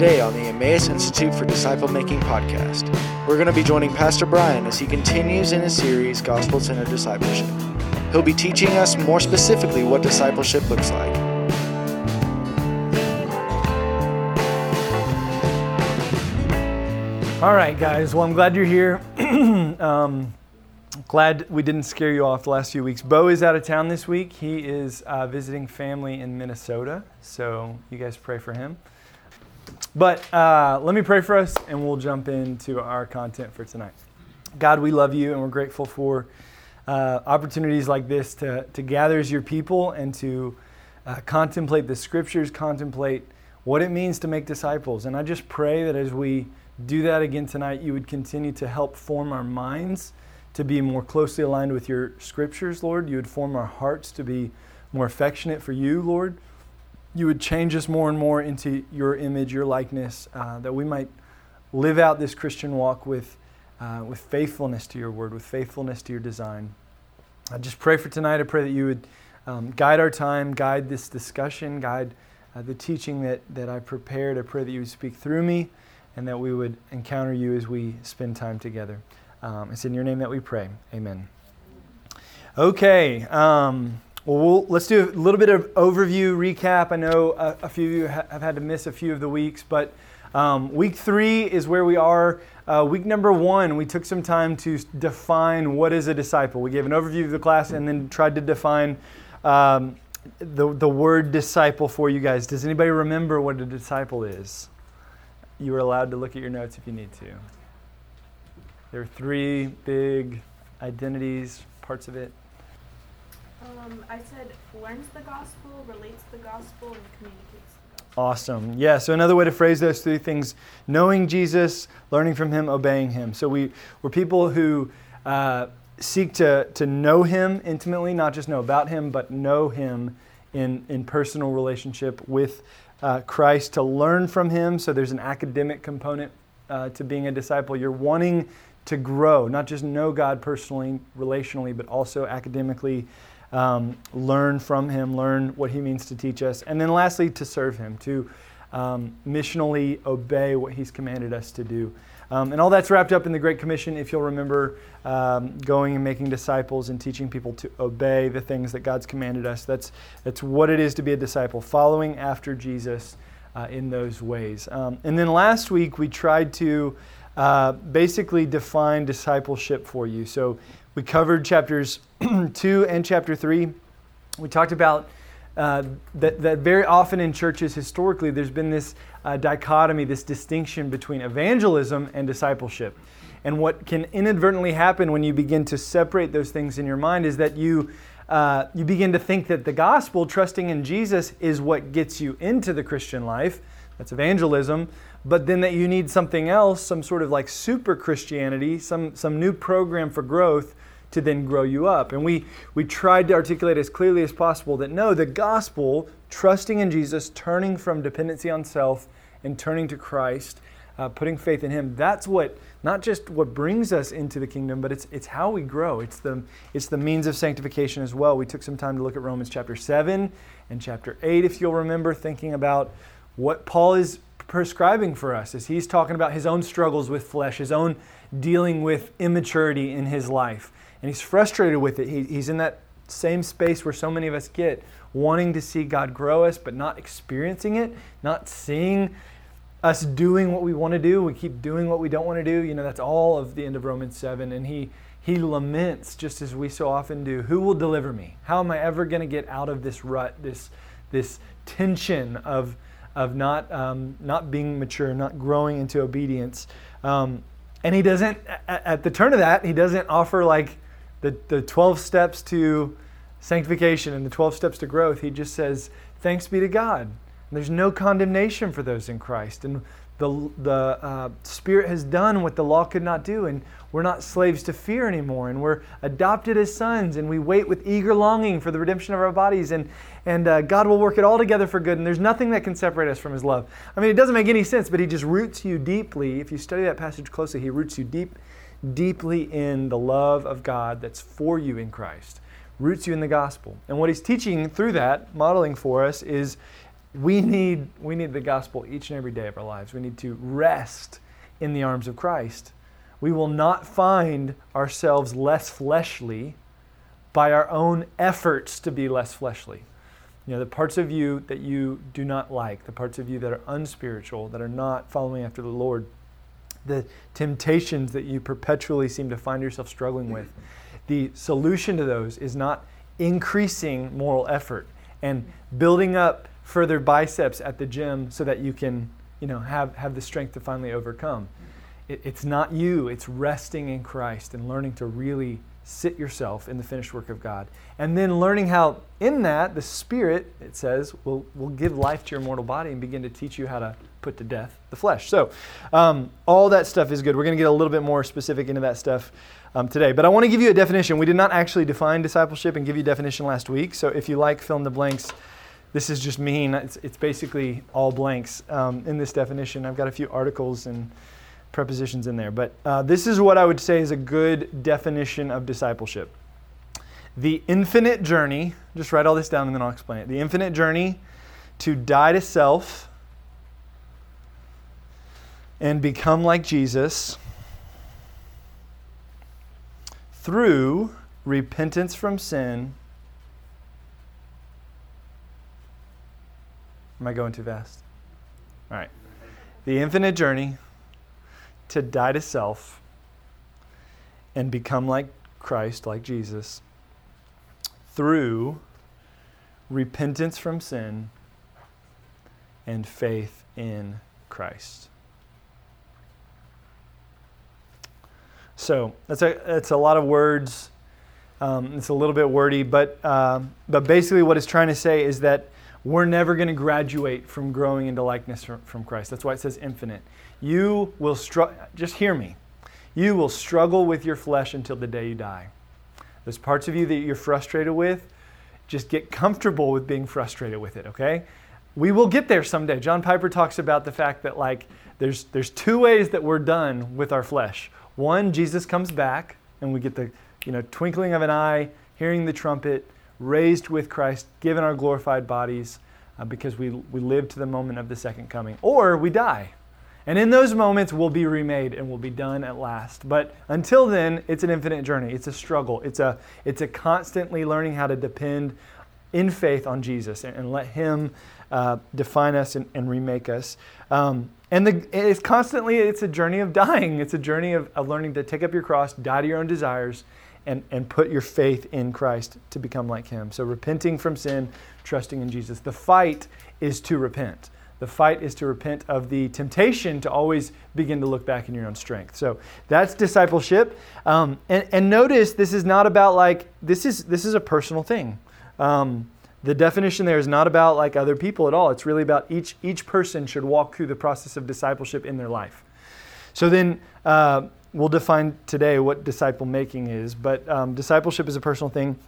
Today on the Emmaus Institute for Disciple Making podcast, we're going to be joining Pastor Brian as he continues in his series, Gospel Centered Discipleship. He'll be teaching us more specifically what discipleship looks like. All right, guys. Well, I'm glad you're here. um, glad we didn't scare you off the last few weeks. Bo is out of town this week. He is uh, visiting family in Minnesota, so you guys pray for him. But uh, let me pray for us, and we'll jump into our content for tonight. God, we love you, and we're grateful for uh, opportunities like this to, to gather as your people and to uh, contemplate the scriptures, contemplate what it means to make disciples. And I just pray that as we do that again tonight, you would continue to help form our minds to be more closely aligned with your scriptures, Lord. You would form our hearts to be more affectionate for you, Lord you would change us more and more into your image, your likeness, uh, that we might live out this Christian walk with, uh, with faithfulness to your word, with faithfulness to your design. I just pray for tonight. I pray that you would um, guide our time, guide this discussion, guide uh, the teaching that, that I prepared. I pray that you would speak through me and that we would encounter you as we spend time together. Um, it's in your name that we pray. Amen. Okay. Um, well, well, let's do a little bit of overview recap. I know a, a few of you ha- have had to miss a few of the weeks, but um, week three is where we are. Uh, week number one, we took some time to define what is a disciple. We gave an overview of the class and then tried to define um, the, the word disciple for you guys. Does anybody remember what a disciple is? You are allowed to look at your notes if you need to. There are three big identities, parts of it. Um, I said learns the gospel, relates the gospel, and communicates the gospel. Awesome. Yeah, so another way to phrase those three things knowing Jesus, learning from him, obeying him. So we, we're people who uh, seek to, to know him intimately, not just know about him, but know him in, in personal relationship with uh, Christ, to learn from him. So there's an academic component uh, to being a disciple. You're wanting to grow, not just know God personally, relationally, but also academically um, learn from him, learn what he means to teach us. And then lastly, to serve him, to um, missionally obey what he's commanded us to do. Um, and all that's wrapped up in the Great Commission, if you'll remember um, going and making disciples and teaching people to obey the things that God's commanded us. That's, that's what it is to be a disciple, following after Jesus uh, in those ways. Um, and then last week, we tried to uh, basically define discipleship for you. So we covered chapters 2 and chapter 3. We talked about uh, that, that very often in churches historically there's been this uh, dichotomy, this distinction between evangelism and discipleship. And what can inadvertently happen when you begin to separate those things in your mind is that you, uh, you begin to think that the gospel, trusting in Jesus, is what gets you into the Christian life. That's evangelism. But then that you need something else, some sort of like super Christianity, some, some new program for growth to then grow you up. And we, we tried to articulate as clearly as possible that no, the gospel, trusting in Jesus, turning from dependency on self and turning to Christ, uh, putting faith in Him, that's what, not just what brings us into the kingdom, but it's, it's how we grow. It's the, it's the means of sanctification as well. We took some time to look at Romans chapter 7 and chapter 8, if you'll remember, thinking about what Paul is prescribing for us as he's talking about his own struggles with flesh, his own dealing with immaturity in his life and he's frustrated with it. He, he's in that same space where so many of us get, wanting to see God grow us, but not experiencing it, not seeing us doing what we want to do. We keep doing what we don't want to do. You know, that's all of the end of Romans 7. And he, he laments, just as we so often do, who will deliver me? How am I ever going to get out of this rut, this, this tension of, of not, um, not being mature, not growing into obedience? Um, and he doesn't, at, at the turn of that, he doesn't offer like, the, the 12 steps to sanctification and the 12 steps to growth, he just says, Thanks be to God. And there's no condemnation for those in Christ. And the, the uh, Spirit has done what the law could not do. And we're not slaves to fear anymore. And we're adopted as sons. And we wait with eager longing for the redemption of our bodies. And, and uh, God will work it all together for good. And there's nothing that can separate us from His love. I mean, it doesn't make any sense, but He just roots you deeply. If you study that passage closely, He roots you deep deeply in the love of God that's for you in Christ, roots you in the gospel. And what he's teaching through that, modeling for us, is we need, we need the gospel each and every day of our lives. We need to rest in the arms of Christ. We will not find ourselves less fleshly by our own efforts to be less fleshly. You know, the parts of you that you do not like, the parts of you that are unspiritual, that are not following after the Lord, the temptations that you perpetually seem to find yourself struggling with, the solution to those is not increasing moral effort and building up further biceps at the gym so that you can, you know, have, have the strength to finally overcome. It, it's not you, it's resting in Christ and learning to really sit yourself in the finished work of God. And then learning how, in that, the Spirit, it says, will, will give life to your mortal body and begin to teach you how to put to death the flesh. So, um, all that stuff is good. We're going to get a little bit more specific into that stuff um, today. But I want to give you a definition. We did not actually define discipleship and give you a definition last week. So, if you like fill in the blanks, this is just mean. It's, it's basically all blanks um, in this definition. I've got a few articles and prepositions in there. But uh, this is what I would say is a good definition of discipleship. The infinite journey, just write all this down and then I'll explain it. The infinite journey to die to self and become like Jesus through repentance from sin. Am I going too fast? All right. The infinite journey to die to self and become like Christ, like Jesus, through repentance from sin and faith in Christ. So that's a, that's a lot of words. Um, it's a little bit wordy, but, uh, but basically, what it's trying to say is that we're never going to graduate from growing into likeness from, Christ. That's why it says infinite. You will struggle, just hear me. You will struggle with your flesh until the day you die. Those parts of you that you're frustrated with, just get comfortable with being frustrated with it, okay? We will get there someday. John Piper talks about the fact that like there's there's two ways that we're done with our flesh. One, Jesus comes back and we get the, you know, twinkling of an eye, hearing the trumpet, raised with Christ, given our glorified bodies uh, because we we live to the moment of the second coming. Or we die and in those moments, we'll be remade and we'll be done at last. But until then, it's an infinite journey. It's a struggle. It's a, it's a constantly learning how to depend in faith on Jesus and, and let Him uh, define us and, and remake us. Um, and the, it's constantly, it's a journey of dying. It's a journey of, of learning to take up your cross, die to your own desires, and, and put your faith in Christ to become like Him. So repenting from sin, trusting in Jesus. The fight is to repent. The fight is to repent of the temptation to always begin to look back in your own strength. So that's discipleship. Um, and, and, notice this is not about like, this is, this is a personal thing. Um, the definition there is not about like other people at all. It's really about each, each person should walk through the process of discipleship in their life. So then uh, we'll define today what disciple making is, but um, discipleship is a personal thing.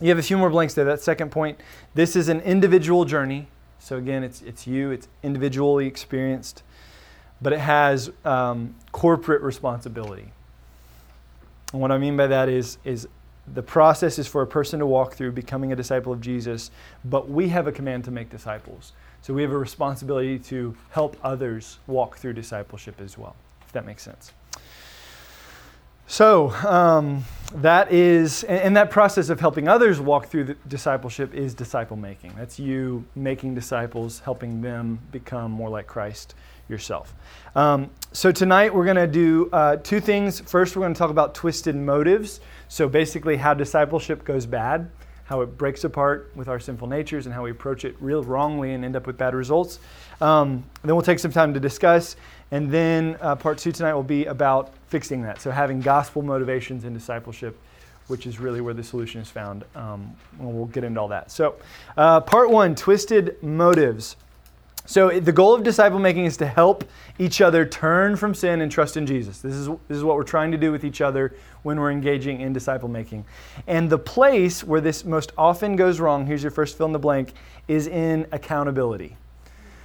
You have a few more blanks there. That second point, this is an individual journey. So again, it's, it's you, it's individually experienced, but it has um, corporate responsibility. And what I mean by that is, is the process is for a person to walk through becoming a disciple of Jesus, but we have a command to make disciples. So we have a responsibility to help others walk through discipleship as well, if that makes sense. So um, that is, and that process of helping others walk through discipleship is disciple making. That's you making disciples, helping them become more like Christ yourself. Um, so tonight we're going to do uh, two things. First, we're going to talk about twisted motives. So basically, how discipleship goes bad, how it breaks apart with our sinful natures, and how we approach it real wrongly and end up with bad results. Um, then we'll take some time to discuss. And then uh, part two tonight will be about fixing that. So having gospel motivations in discipleship, which is really where the solution is found. Um, we'll get into all that. So, uh, part one twisted motives. So, the goal of disciple making is to help each other turn from sin and trust in Jesus. This is, this is what we're trying to do with each other when we're engaging in disciple making. And the place where this most often goes wrong, here's your first fill in the blank, is in accountability.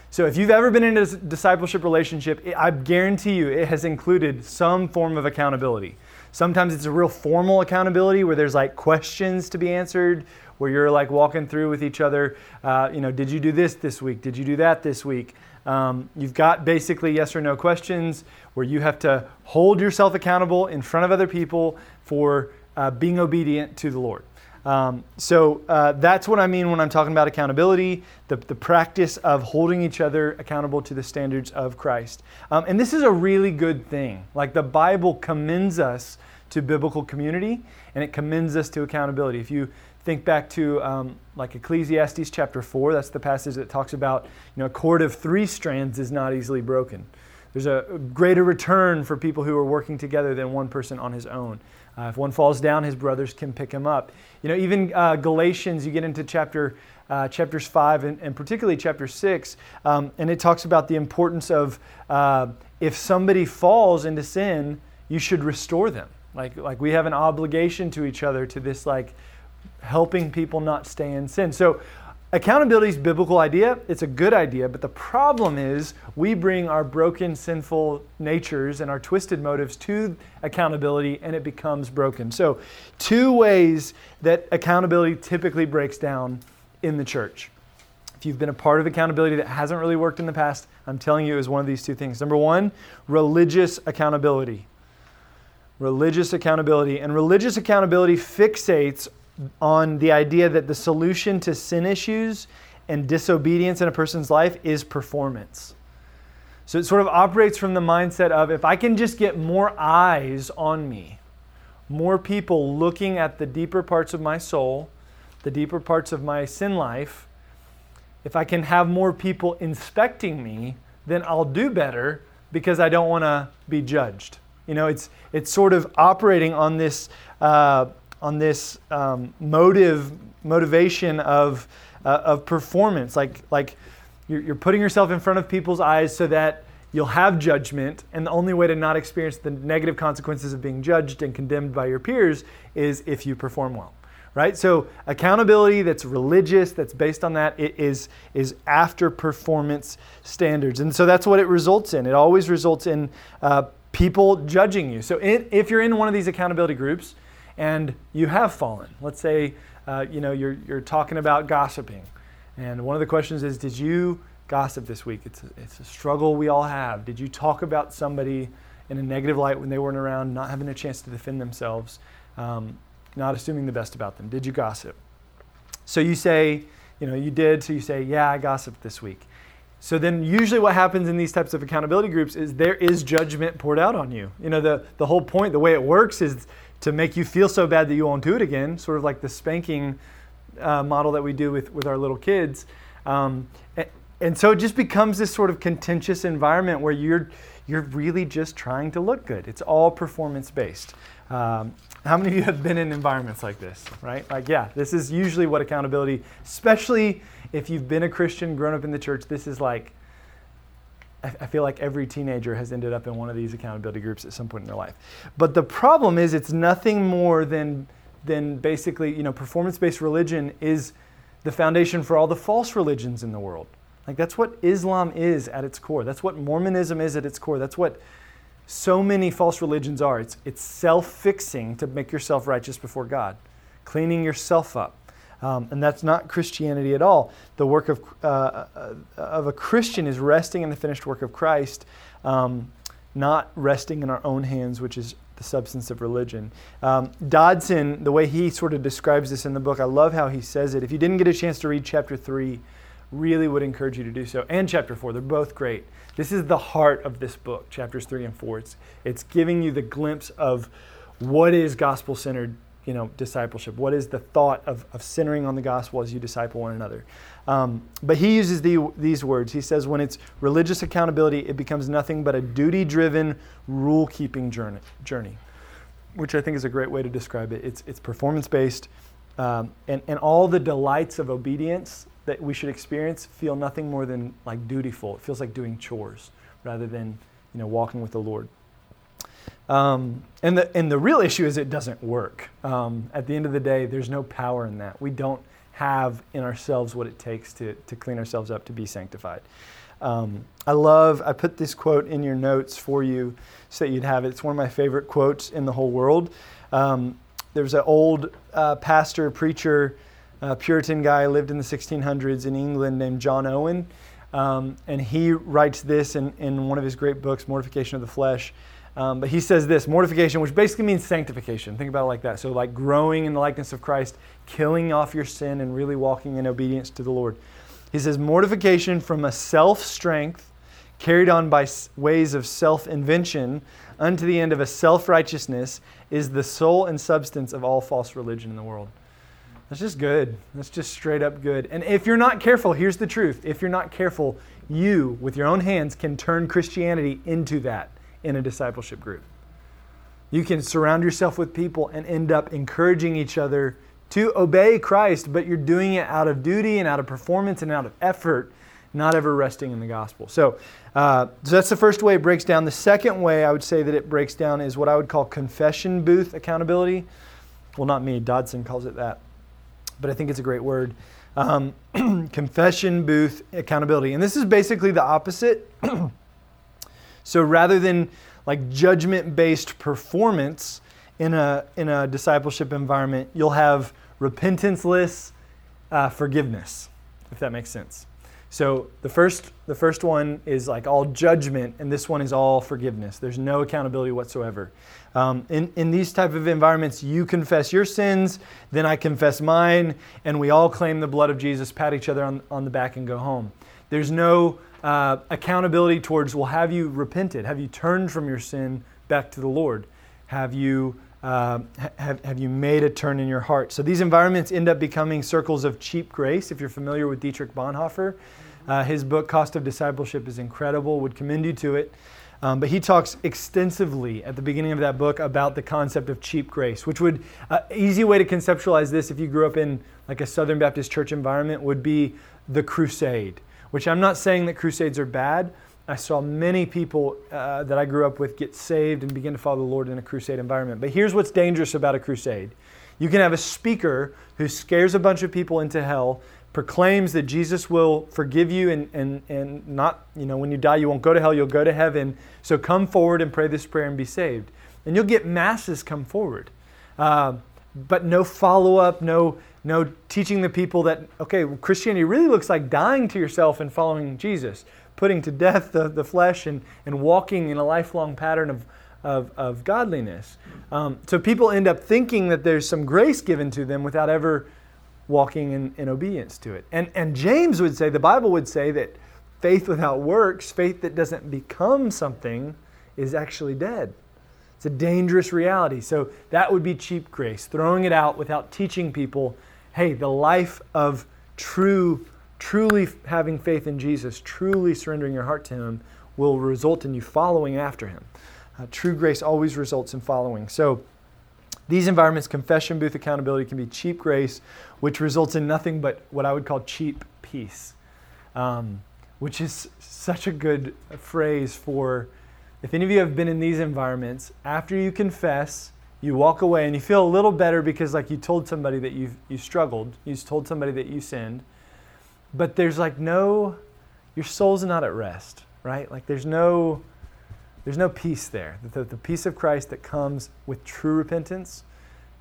So if you've ever been in a discipleship relationship, I guarantee you it has included some form of accountability. Sometimes it's a real formal accountability where there's like questions to be answered, where you're like walking through with each other. Uh, you know, did you do this this week? Did you do that this week? Um, you've got basically yes or no questions where you have to hold yourself accountable in front of other people for uh, being obedient to the Lord. Um, so uh, that's what I mean when I'm talking about accountability, the, the practice of holding each other accountable to the standards of Christ. Um, and this is a really good thing. Like the Bible commends us to biblical community and it commends us to accountability. If you think back to um, like Ecclesiastes chapter 4, that's the passage that talks about, you know, a cord of three strands is not easily broken. There's a greater return for people who are working together than one person on his own. Uh, if one falls down, his brothers can pick him up. You know, even uh, Galatians, you get into chapter uh, chapters five and, and, particularly chapter six, um, and it talks about the importance of uh, if somebody falls into sin, you should restore them. Like like we have an obligation to each other to this like helping people not stay in sin. So Accountability is biblical idea. It's a good idea, but the problem is we bring our broken, sinful natures and our twisted motives to accountability and it becomes broken. So, two ways that accountability typically breaks down in the church. If you've been a part of accountability that hasn't really worked in the past, I'm telling you it was one of these two things. Number one, religious accountability. Religious accountability. And religious accountability fixates on the idea that the solution to sin issues and disobedience in a person's life is performance. So it sort of operates from the mindset of if I can just get more eyes on me, more people looking at the deeper parts of my soul, the deeper parts of my sin life, if I can have more people inspecting me, then I'll do better because I don't want to be judged. You know, it's, it's sort of operating on this uh, on this um, motive motivation of uh, of performance. Like like you're, you're putting yourself in front of people's eyes so that you'll have judgment and the only way to not experience the negative consequences of being judged and condemned by your peers is if you perform well right? So accountability that's religious that's based on that it is is after performance standards. And so that's what it results in. It always results in uh, people judging you. So in, if you're in one of these accountability groups and you have fallen. Let's say uh, you know you're, you're talking about gossiping, and one of the questions is, did you gossip this week? It's a, it's a struggle we all have. Did you talk about somebody in a negative light when they weren't around, not having a chance to defend themselves, um, not assuming the best about them? Did you gossip? So you say, you know, you did. So you say, yeah, I gossiped this week. So then usually what happens in these types of accountability groups is there is judgment poured out on you. You know, the, the whole point, the way it works is to make you feel so bad that you won't do it again, sort of like the spanking uh, model that we do with, with our little kids. Um, and, and so it just becomes this sort of contentious environment where you're, you're really just trying to look good. It's all performance based. Um, how many of you have been in environments like this, right? Like, yeah, this is usually what accountability, especially if you've been a Christian, grown up in the church, this is like I feel like every teenager has ended up in one of these accountability groups at some point in their life. But the problem is, it's nothing more than, than basically, you know, performance based religion is the foundation for all the false religions in the world. Like, that's what Islam is at its core. That's what Mormonism is at its core. That's what so many false religions are. It's, it's self fixing to make yourself righteous before God, cleaning yourself up. Um, and that's not Christianity at all. The work of, uh, uh, of a Christian is resting in the finished work of Christ, um, not resting in our own hands, which is the substance of religion. Um, Dodson, the way he sort of describes this in the book, I love how he says it. If you didn't get a chance to read chapter 3, really would encourage you to do so. And chapter 4, they're both great. This is the heart of this book, chapters 3 and 4. It's, it's giving you the glimpse of what is gospel centered you know, discipleship? What is the thought of, of centering on the gospel as you disciple one another? Um, but he uses the, these words. He says, when it's religious accountability, it becomes nothing but a duty driven, rule keeping journey, journey, which I think is a great way to describe it. It's, it's performance based, um, and, and all the delights of obedience that we should experience feel nothing more than like dutiful. It feels like doing chores rather than you know, walking with the Lord. Um, and, the, and the real issue is it doesn't work. Um, at the end of the day, there's no power in that. We don't have in ourselves what it takes to, to clean ourselves up to be sanctified. Um, I love, I put this quote in your notes for you so that you'd have it. It's one of my favorite quotes in the whole world. Um, there an old uh, pastor, preacher, uh, Puritan guy, lived in the 1600s in England named John Owen. Um, and he writes this in, in one of his great books, Mortification of the Flesh. Um, but he says this mortification, which basically means sanctification. Think about it like that. So, like growing in the likeness of Christ, killing off your sin, and really walking in obedience to the Lord. He says, mortification from a self strength carried on by ways of self invention unto the end of a self righteousness is the soul and substance of all false religion in the world. That's just good. That's just straight up good. And if you're not careful, here's the truth. If you're not careful, you, with your own hands, can turn Christianity into that in a discipleship group. You can surround yourself with people and end up encouraging each other to obey Christ, but you're doing it out of duty and out of performance and out of effort not ever resting in the gospel. So, uh, so that's the first way it breaks down. The second way I would say that it breaks down is what I would call confession booth accountability. Well, not me, Dodson calls it that, but I think it's a great word. Um, confession booth accountability. And this is basically the opposite. so rather than like judgment based performance in a, in a discipleship environment, you'll have repentanceless uh, forgiveness, if that makes sense. So the first, the first one is like all judgment, and this one is all forgiveness. There's no accountability whatsoever. Um, in, in these type of environments, you confess your sins, then I confess mine, and we all claim the blood of Jesus, pat each other on, on the back, and go home. There's no uh, accountability towards, well, have you repented? Have you turned from your sin back to the Lord? Have you uh, have, have you made a turn in your heart? So these environments end up becoming circles of cheap grace. If you're familiar with Dietrich Bonhoeffer, uh, his book, Cost of Discipleship, is incredible, would commend you to it. Um, but he talks extensively at the beginning of that book about the concept of cheap grace, which would, uh, easy way to conceptualize this if you grew up in like a Southern Baptist church environment would be the crusade, which I'm not saying that crusades are bad, I saw many people uh, that I grew up with get saved and begin to follow the Lord in a crusade environment. But here's what's dangerous about a crusade you can have a speaker who scares a bunch of people into hell, proclaims that Jesus will forgive you and, and, and not, you know, when you die, you won't go to hell, you'll go to heaven. So come forward and pray this prayer and be saved. And you'll get masses come forward. Uh, but no follow up, no, no teaching the people that, okay, well, Christianity really looks like dying to yourself and following Jesus putting to death the, the flesh and, and walking in a lifelong pattern of, of, of godliness. Um, so people end up thinking that there's some grace given to them without ever walking in, in obedience to it. And, and James would say, the Bible would say that faith without works, faith that doesn't become something, is actually dead. It's a dangerous reality. So that would be cheap grace, throwing it out without teaching people hey, the life of true truly having faith in Jesus, truly surrendering your heart to Him, will result in you following after Him. Uh, true grace always results in following. So, these environments, confession booth accountability, can be cheap grace, which results in nothing but what I would call cheap peace, um, which is such a good phrase for if any of you have been in these environments, after you confess, you walk away and you feel a little better because, like, you told somebody that you you struggled, you told somebody that you sinned, but there's like no your soul's not at rest right? Like there's no there's no peace there. The, the peace of christ that comes with true repentance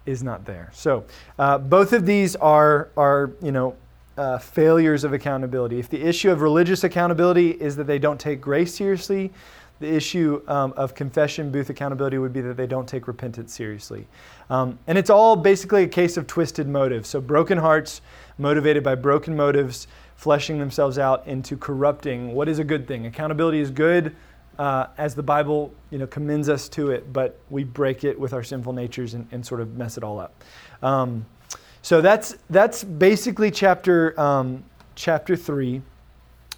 is not there. So uh, both of these are are you know uh, failures of accountability. If the issue of religious accountability is that they don't take grace seriously the issue um, of confession booth accountability would be that they don't take repentance seriously um, and it's all basically a case of twisted motives so broken hearts motivated by broken motives fleshing themselves out into corrupting what is a good thing. Accountability is good uh, as the Bible you know, commends us to it, but we break it with our sinful natures and, and sort of mess it all up. Um, so that's, that's basically chapter, um, chapter 3.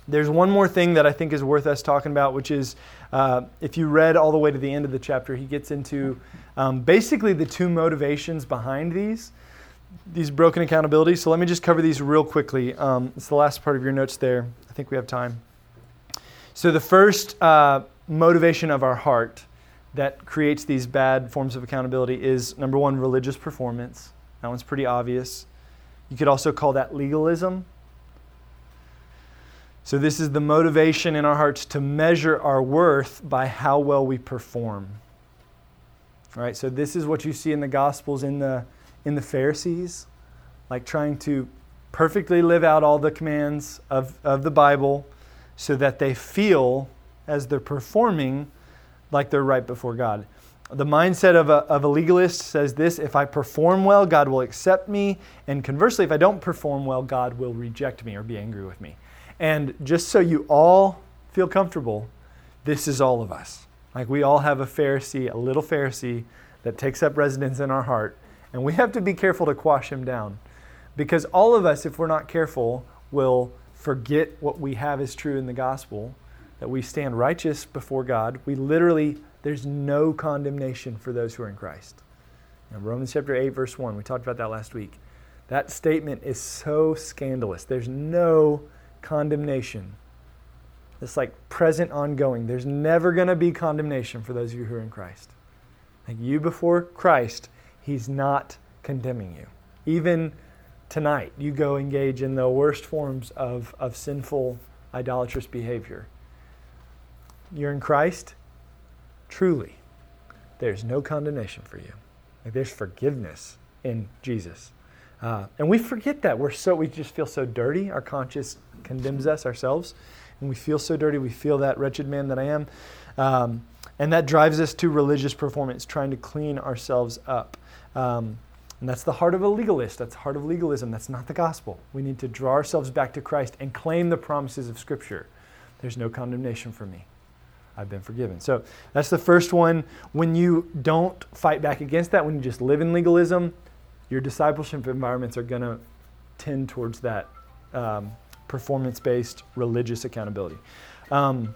There's one more thing that I think is worth us talking about, which is uh, if you read all the way to the end of the chapter, he gets into um, basically the two motivations behind these these broken accountabilities. So let me just cover these real quickly. Um, it's the last part of your notes there. I think we have time. So the first uh, motivation of our heart that creates these bad forms of accountability is number one, religious performance. That one's pretty obvious. You could also call that legalism. So, this is the motivation in our hearts to measure our worth by how well we perform. All right, so this is what you see in the Gospels in the, in the Pharisees, like trying to perfectly live out all the commands of, of the Bible so that they feel as they're performing like they're right before God. The mindset of a, of a legalist says this if I perform well, God will accept me. And conversely, if I don't perform well, God will reject me or be angry with me. And just so you all feel comfortable, this is all of us. Like we all have a Pharisee, a little Pharisee that takes up residence in our heart. And we have to be careful to quash him down. Because all of us, if we're not careful, will forget what we have is true in the gospel, that we stand righteous before God. We literally, there's no condemnation for those who are in Christ. In Romans chapter 8, verse 1, we talked about that last week. That statement is so scandalous. There's no condemnation. It's like present, ongoing. There's never going to be condemnation for those of you who are in Christ. Like you before Christ, He's not condemning you. Even tonight, you go engage in the worst forms of, of sinful, idolatrous behavior. You're in Christ, truly, there's no condemnation for you. Like there's forgiveness in Jesus. Uh, and we forget that. We're so we just feel so dirty. Our conscience condemns us ourselves, and we feel so dirty. We feel that wretched man that I am, um, and that drives us to religious performance, trying to clean ourselves up. Um, and that's the heart of a legalist. That's the heart of legalism. That's not the gospel. We need to draw ourselves back to Christ and claim the promises of Scripture. There's no condemnation for me. I've been forgiven. So that's the first one. When you don't fight back against that, when you just live in legalism, your discipleship environments are going to tend towards that um, performance based religious accountability. Um,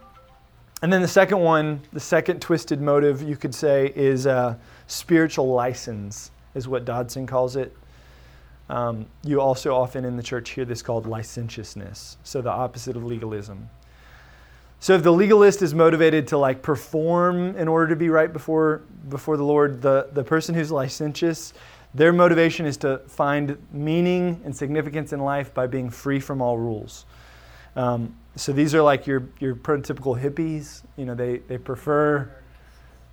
and then the second one, the second twisted motive, you could say, is uh, spiritual license, is what Dodson calls it. Um, you also often in the church hear this called licentiousness, so the opposite of legalism. So if the legalist is motivated to like perform in order to be right before before the Lord, the, the person who's licentious their motivation is to find meaning and significance in life by being free from all rules. Um, so these are like your, your prototypical hippies. You know, they, they prefer,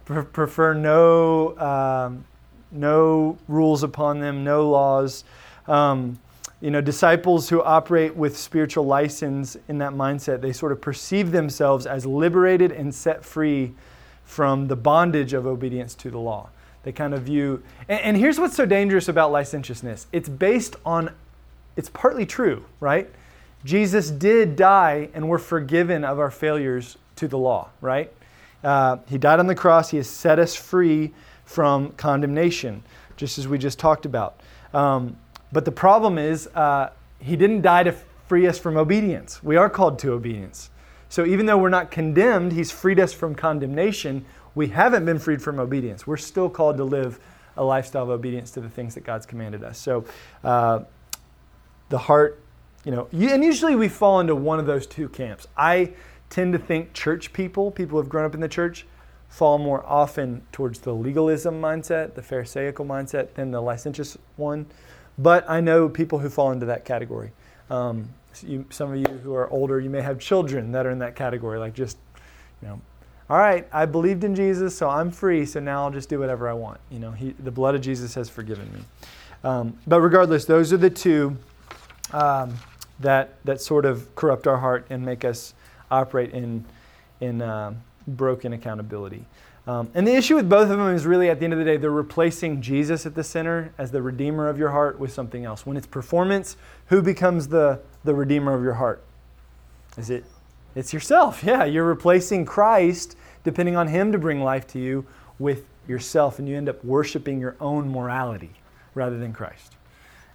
prefer no, um, no rules upon them, no laws. Um, you know, disciples who operate with spiritual license in that mindset, they sort of perceive themselves as liberated and set free from the bondage of obedience to the law. They kind of view, and, and here's what's so dangerous about licentiousness it's based on, it's partly true, right? Jesus did die and we're forgiven of our failures to the law, right? Uh, he died on the cross. He has set us free from condemnation, just as we just talked about. Um, but the problem is, uh, he didn't die to free us from obedience. We are called to obedience. So even though we're not condemned, he's freed us from condemnation we haven't been freed from obedience. We're still called to live a lifestyle of obedience to the things that God's commanded us. So, uh, the heart, you know, and usually we fall into one of those two camps. I tend to think church people, people who have grown up in the church, fall more often towards the legalism mindset, the Pharisaical mindset, than the licentious one. But I know people who fall into that category. Um, you, some of you who are older, you may have children that are in that category, like just, you know, all right, I believed in Jesus, so I'm free, so now I'll just do whatever I want. You know, he, the blood of Jesus has forgiven me. Um, but regardless, those are the two um, that, that sort of corrupt our heart and make us operate in, in uh, broken accountability. Um, and the issue with both of them is really at the end of the day, they're replacing Jesus at the center as the redeemer of your heart with something else. When it's performance, who becomes the, the redeemer of your heart? Is it it's yourself. Yeah, you're replacing Christ, depending on Him to bring life to you, with yourself, and you end up worshiping your own morality rather than Christ.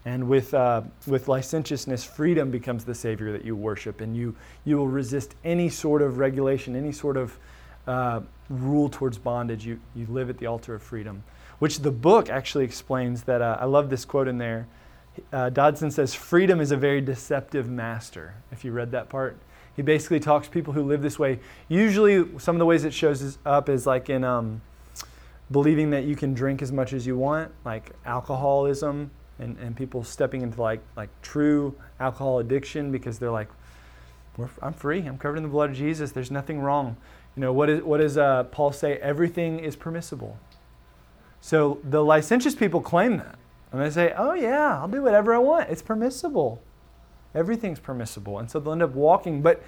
And with, uh, with licentiousness, freedom becomes the Savior that you worship, and you, you will resist any sort of regulation, any sort of uh, rule towards bondage. You, you live at the altar of freedom, which the book actually explains that. Uh, I love this quote in there. Uh, Dodson says, Freedom is a very deceptive master. If you read that part, he basically talks to people who live this way. Usually, some of the ways it shows up is like in um, believing that you can drink as much as you want, like alcoholism, and, and people stepping into like like true alcohol addiction because they're like, I'm free. I'm covered in the blood of Jesus. There's nothing wrong. You know, what, is, what does uh, Paul say? Everything is permissible. So the licentious people claim that. And they say, oh, yeah, I'll do whatever I want. It's permissible. Everything's permissible. And so they'll end up walking. But,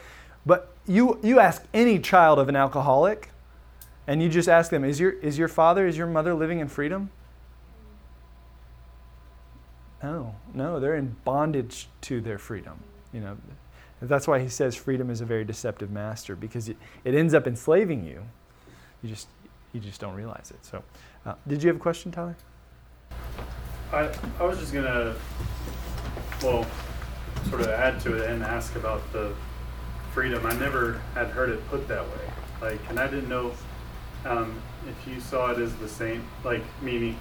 but you, you ask any child of an alcoholic, and you just ask them, is your, is your father, is your mother living in freedom? No, no, they're in bondage to their freedom. You know, that's why he says freedom is a very deceptive master because it, it ends up enslaving you. You just you just don't realize it. So, uh, did you have a question, Tyler? I I was just gonna, well, sort of add to it and ask about the freedom. I never had heard it put that way. Like, and I didn't know um, if you saw it as the same, like meaning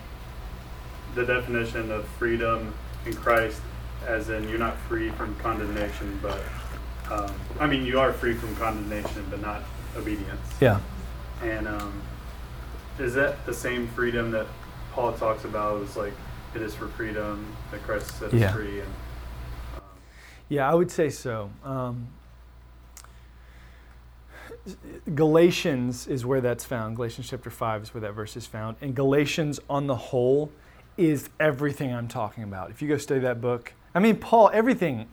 the definition of freedom in Christ, as in you're not free from condemnation, but um, I mean you are free from condemnation, but not obedience. Yeah. And um, is that the same freedom that Paul talks about? Is like it is for freedom that Christ set us yeah. free. And, um, yeah, I would say so. Um, Galatians is where that's found. Galatians chapter 5 is where that verse is found. And Galatians, on the whole, is everything I'm talking about. If you go study that book, I mean, Paul, everything,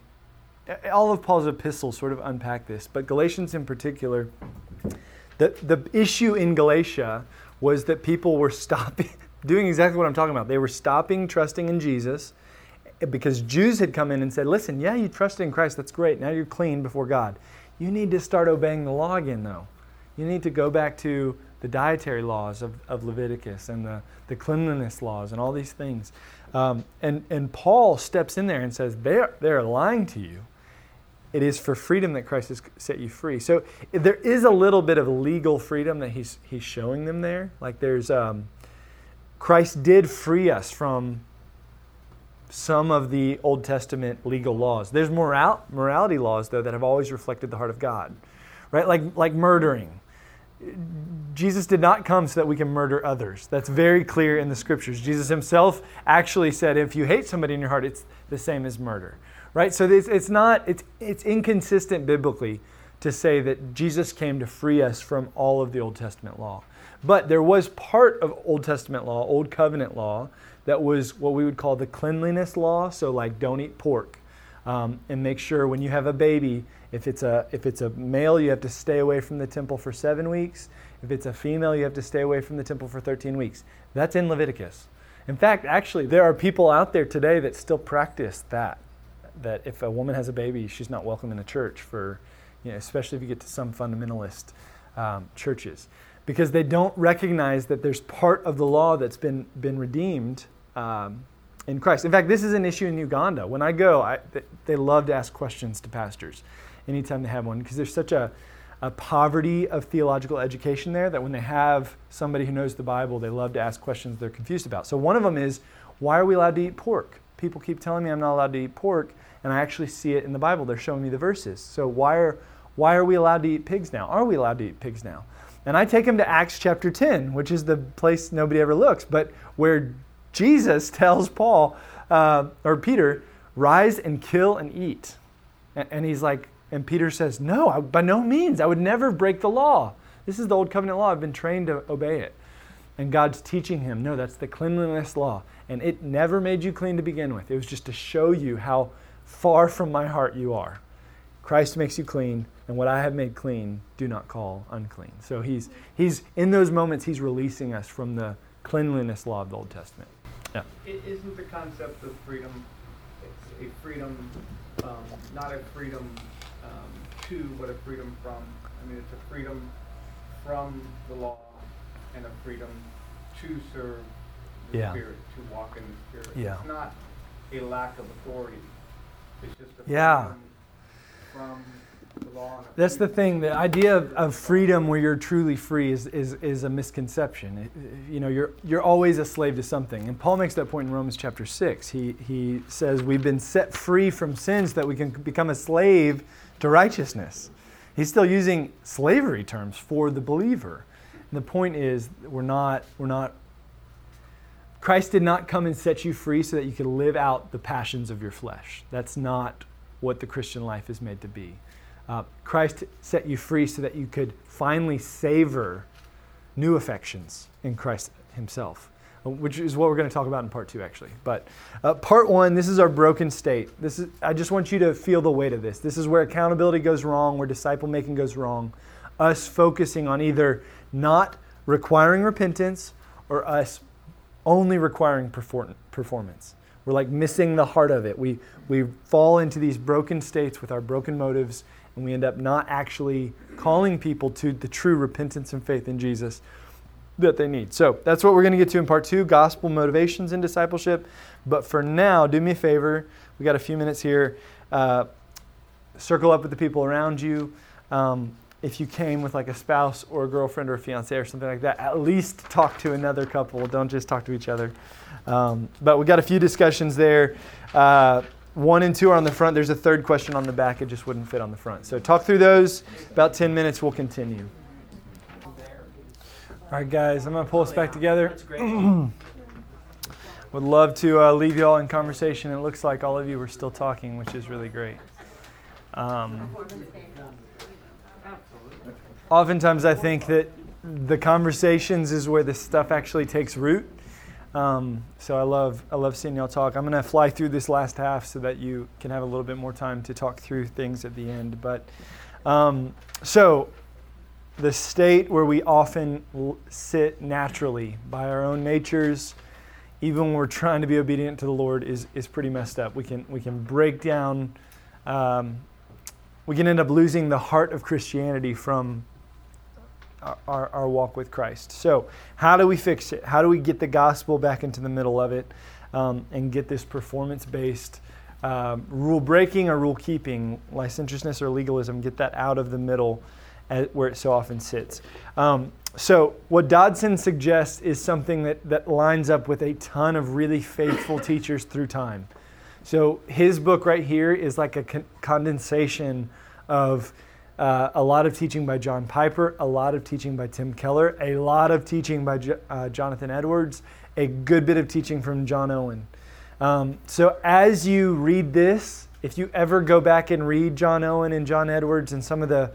all of Paul's epistles sort of unpack this, but Galatians in particular, the, the issue in Galatia was that people were stopping, doing exactly what I'm talking about. They were stopping trusting in Jesus because Jews had come in and said, listen, yeah, you trusted in Christ, that's great. Now you're clean before God. You need to start obeying the law again, though. You need to go back to the dietary laws of, of Leviticus and the, the cleanliness laws and all these things. Um, and, and Paul steps in there and says, they're, they're lying to you. It is for freedom that Christ has set you free. So there is a little bit of legal freedom that he's, he's showing them there. Like there's, um, Christ did free us from some of the Old Testament legal laws. There's moral, morality laws, though, that have always reflected the heart of God, right? Like, like murdering Jesus did not come so that we can murder others. That's very clear in the scriptures. Jesus himself actually said, if you hate somebody in your heart, it's the same as murder. Right? So it's, it's not, it's, it's inconsistent biblically to say that Jesus came to free us from all of the Old Testament law. But there was part of Old Testament law, Old Covenant law, that was what we would call the cleanliness law. So, like, don't eat pork. Um, and make sure when you have a baby if it's a if it's a male, you have to stay away from the temple for seven weeks. If it's a female, you have to stay away from the temple for 13 weeks. That's in Leviticus. In fact, actually, there are people out there today that still practice that. That if a woman has a baby, she's not welcome in a church for, you know, especially if you get to some fundamentalist um, churches, because they don't recognize that there's part of the law that's been been redeemed um, in Christ. In fact, this is an issue in Uganda. When I go, I, they love to ask questions to pastors anytime they have one because there's such a, a poverty of theological education there that when they have somebody who knows the Bible, they love to ask questions they're confused about. So one of them is, why are we allowed to eat pork? People keep telling me I'm not allowed to eat pork, and I actually see it in the Bible. They're showing me the verses. So why are why are we allowed to eat pigs now? Are we allowed to eat pigs now? And I take him to Acts chapter 10, which is the place nobody ever looks, but where Jesus tells Paul uh, or Peter, rise and kill and eat. And he's like, and Peter says, No, I, by no means. I would never break the law. This is the old covenant law. I've been trained to obey it. And God's teaching him, No, that's the cleanliness law. And it never made you clean to begin with. It was just to show you how far from my heart you are. Christ makes you clean, and what I have made clean, do not call unclean. So he's, he's in those moments, he's releasing us from the cleanliness law of the Old Testament. Yeah. Isn't the concept of freedom a freedom, um, not a freedom to, but a freedom from. I mean, it's a freedom from the law and a freedom to serve the Yeah. Spirit, to walk in the Spirit. Yeah. It's not a lack of authority. It's just a Yeah. freedom from That's the thing. The idea of, of freedom where you're truly free is, is, is a misconception. It- you know, you're, you're always a slave to something. And Paul makes that point in Romans chapter 6. He, he says, We've been set free from sins that we can become a slave to righteousness. He's still using slavery terms for the believer. And the point is, we're not, we're not, Christ did not come and set you free so that you could live out the passions of your flesh. That's not what the Christian life is made to be. Uh, Christ set you free so that you could finally savor new affections in Christ Himself, uh, which is what we're going to talk about in part two, actually. But uh, part one, this is our broken state. This is I just want you to feel the weight of this. This is where accountability goes wrong, where disciple making goes wrong. Us focusing on either not requiring repentance or us only requiring perform- performance. We're like missing the heart of it. We, we fall into these broken states with our broken motives, and we end up not actually calling people to the true repentance and faith in Jesus that they need. So that's what we're going to get to in part two gospel motivations in discipleship. But for now, do me a favor. We got a few minutes here. Uh, circle up with the people around you. Um, if you came with like a spouse or a girlfriend or a fiance or something like that, at least talk to another couple. Don't just talk to each other. Um, but we got a few discussions there. Uh, one and two are on the front. There's a third question on the back. It just wouldn't fit on the front. So talk through those. About 10 minutes, we'll continue. All right, guys, I'm going to pull us back together. Would love to uh, leave you all in conversation. It looks like all of you were still talking, which is really great. Um, oftentimes I think that the conversations is where the stuff actually takes root. Um, so I love I love seeing y'all talk. I'm gonna fly through this last half so that you can have a little bit more time to talk through things at the end. But um, so the state where we often sit naturally by our own natures, even when we're trying to be obedient to the Lord, is is pretty messed up. We can we can break down. Um, we can end up losing the heart of Christianity from our, our walk with Christ. So, how do we fix it? How do we get the gospel back into the middle of it um, and get this performance based um, rule breaking or rule keeping, licentiousness or legalism, get that out of the middle at, where it so often sits? Um, so, what Dodson suggests is something that, that lines up with a ton of really faithful teachers through time. So, his book right here is like a con- condensation of uh, a lot of teaching by John Piper, a lot of teaching by Tim Keller, a lot of teaching by J- uh, Jonathan Edwards, a good bit of teaching from John Owen. Um, so as you read this, if you ever go back and read John Owen and John Edwards and some of the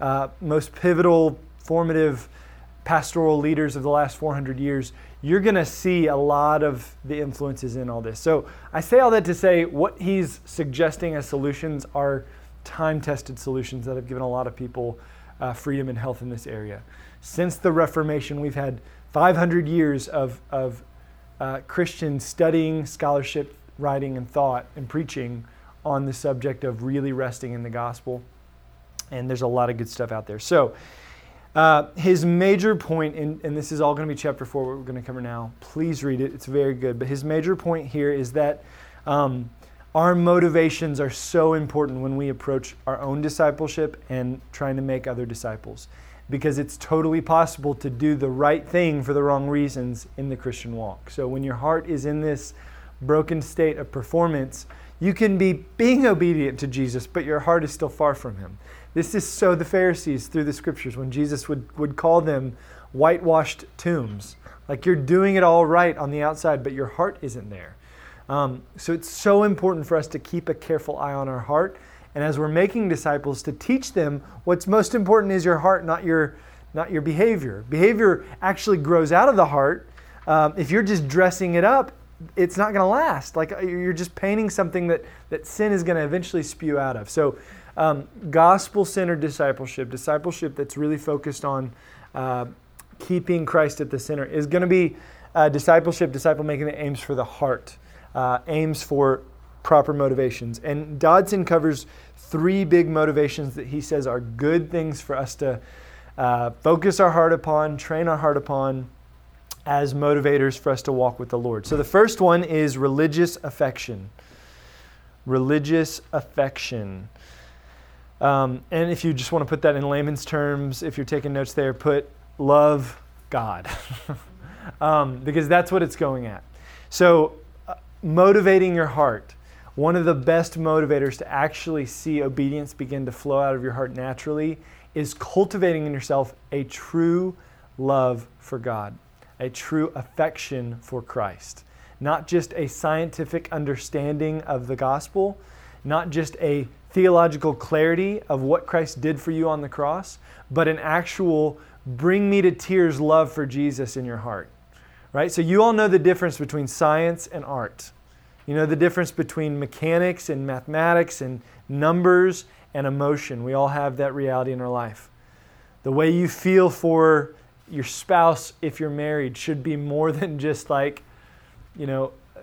uh, most pivotal, formative pastoral leaders of the last 400 years, you're going to see a lot of the influences in all this. So I say all that to say what he's suggesting as solutions are time tested solutions that have given a lot of people uh, freedom and health in this area. Since the Reformation, we've had 500 years of, of uh, Christians studying, scholarship, writing, and thought and preaching on the subject of really resting in the gospel. And there's a lot of good stuff out there. So, uh, his major point, in, and this is all going to be chapter four, what we're going to cover now. Please read it, it's very good. But his major point here is that um, our motivations are so important when we approach our own discipleship and trying to make other disciples because it's totally possible to do the right thing for the wrong reasons in the Christian walk. So when your heart is in this broken state of performance, you can be being obedient to Jesus, but your heart is still far from him. This is so the Pharisees through the scriptures when Jesus would, would call them whitewashed tombs. Like you're doing it all right on the outside, but your heart isn't there. Um, so it's so important for us to keep a careful eye on our heart. And as we're making disciples, to teach them what's most important is your heart, not your, not your behavior. Behavior actually grows out of the heart. Um, if you're just dressing it up, it's not going to last. Like uh, you're just painting something that, that sin is going to eventually spew out of. So, um, gospel centered discipleship, discipleship that's really focused on uh, keeping Christ at the center, is going to be uh, discipleship, disciple making that aims for the heart uh, aims for proper motivations. And Dodson covers three big motivations that he says are good things for us to uh, focus our heart upon, train our heart upon as motivators for us to walk with the Lord. So the first one is religious affection. Religious affection. Um, and if you just want to put that in layman's terms, if you're taking notes there, put love God. um, because that's what it's going at. So motivating your heart. One of the best motivators to actually see obedience begin to flow out of your heart naturally is cultivating in yourself a true love for God, a true affection for Christ. Not just a scientific understanding of the gospel, not just a theological clarity of what Christ did for you on the cross, but an actual bring me to tears love for Jesus in your heart. Right? So you all know the difference between science and art. You know the difference between mechanics and mathematics and numbers and emotion. We all have that reality in our life. The way you feel for your spouse if you're married should be more than just like, you know, uh,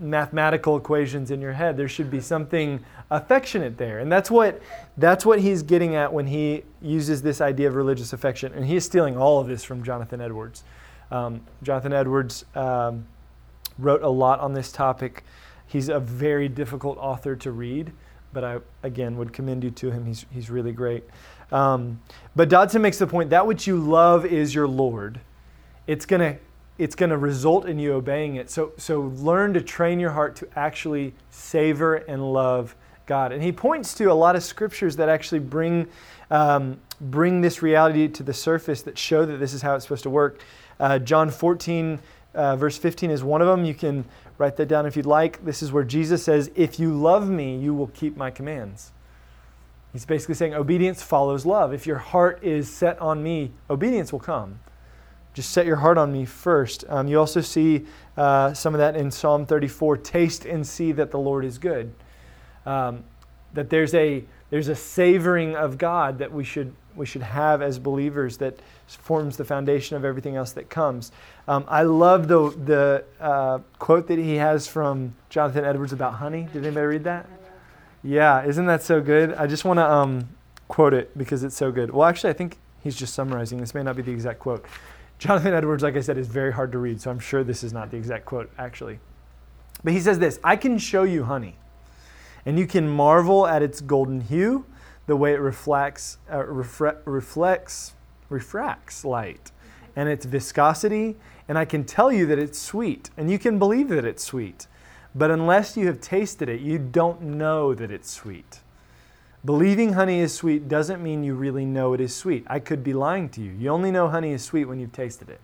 mathematical equations in your head. There should be something affectionate there. And that's what that's what he's getting at when he uses this idea of religious affection. And he is stealing all of this from Jonathan Edwards. Um, Jonathan Edwards um, wrote a lot on this topic. He's a very difficult author to read, but I, again, would commend you to him. He's, he's really great. Um, but Dodson makes the point that which you love is your Lord. It's going to it's going to result in you obeying it. So, so learn to train your heart to actually savor and love God. And he points to a lot of scriptures that actually bring, um, bring this reality to the surface that show that this is how it's supposed to work. Uh, John 14, uh, verse 15 is one of them. You can write that down if you'd like. This is where Jesus says, If you love me, you will keep my commands. He's basically saying obedience follows love. If your heart is set on me, obedience will come. Just set your heart on me first. Um, you also see uh, some of that in Psalm 34 taste and see that the Lord is good. Um, that there's a, there's a savoring of God that we should, we should have as believers that forms the foundation of everything else that comes. Um, I love the, the uh, quote that he has from Jonathan Edwards about honey. Did anybody read that? Yeah, isn't that so good? I just want to um, quote it because it's so good. Well, actually, I think he's just summarizing. This may not be the exact quote. Jonathan Edwards, like I said, is very hard to read, so I'm sure this is not the exact quote, actually. But he says this I can show you honey, and you can marvel at its golden hue, the way it reflects, uh, refre- reflects refracts light and its viscosity, and I can tell you that it's sweet, and you can believe that it's sweet. But unless you have tasted it, you don't know that it's sweet. Believing honey is sweet doesn't mean you really know it is sweet. I could be lying to you. You only know honey is sweet when you've tasted it.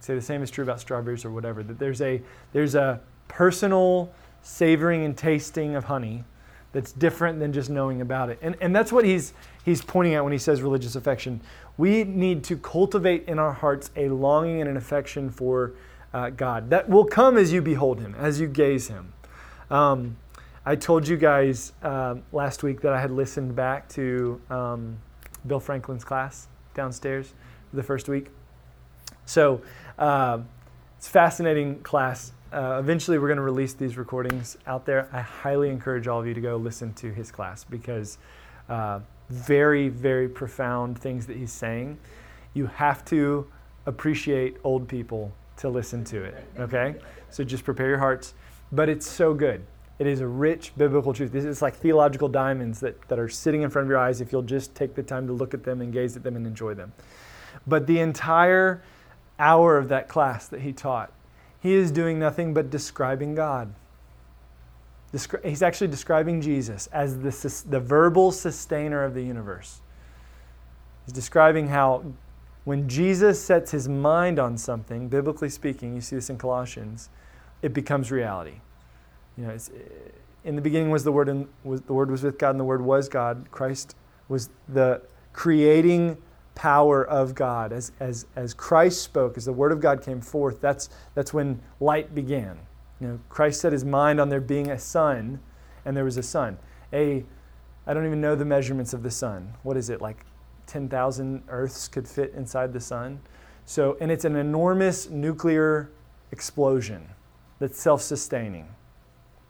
Say the same is true about strawberries or whatever. That there's a there's a personal savoring and tasting of honey that's different than just knowing about it. And, and that's what he's, he's pointing at when he says religious affection. We need to cultivate in our hearts a longing and an affection for uh, God. That will come as you behold Him, as you gaze Him. Um, I told you guys uh, last week that I had listened back to um, Bill Franklin's class downstairs the first week. So uh, it's fascinating class. Uh, eventually, we're going to release these recordings out there. I highly encourage all of you to go listen to his class because uh, very, very profound things that he's saying. You have to appreciate old people to listen to it, okay? So just prepare your hearts. But it's so good. It is a rich biblical truth. This is like theological diamonds that, that are sitting in front of your eyes if you'll just take the time to look at them and gaze at them and enjoy them. But the entire hour of that class that he taught, he is doing nothing but describing God. He's actually describing Jesus as the, the verbal sustainer of the universe. He's describing how when Jesus sets his mind on something, biblically speaking, you see this in Colossians, it becomes reality. You know, in the beginning was the Word, and was, the Word was with God, and the Word was God. Christ was the creating power of God. As, as, as Christ spoke, as the Word of God came forth, that's, that's when light began. You know, Christ set his mind on there being a sun, and there was a sun. A, I don't even know the measurements of the sun. What is it, like 10,000 Earths could fit inside the sun? So, and it's an enormous nuclear explosion that's self sustaining.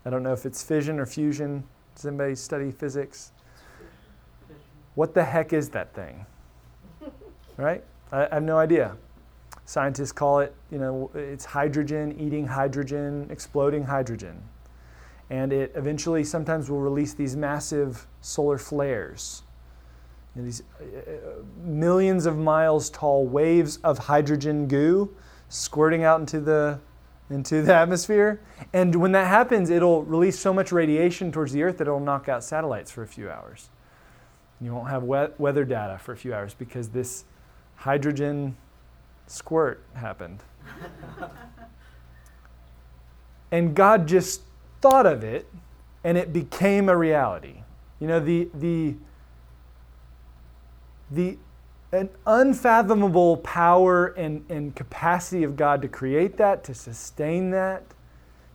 I don't know if it's fission or fusion. Does anybody study physics? What the heck is that thing? Right? I, I have no idea. Scientists call it, you know, it's hydrogen eating hydrogen, exploding hydrogen. And it eventually sometimes will release these massive solar flares. You know, these uh, uh, millions of miles tall waves of hydrogen goo squirting out into the into the atmosphere. And when that happens, it'll release so much radiation towards the Earth that it'll knock out satellites for a few hours. You won't have weather data for a few hours because this hydrogen squirt happened. and God just thought of it and it became a reality. You know, the, the, the an unfathomable power and, and capacity of God to create that, to sustain that,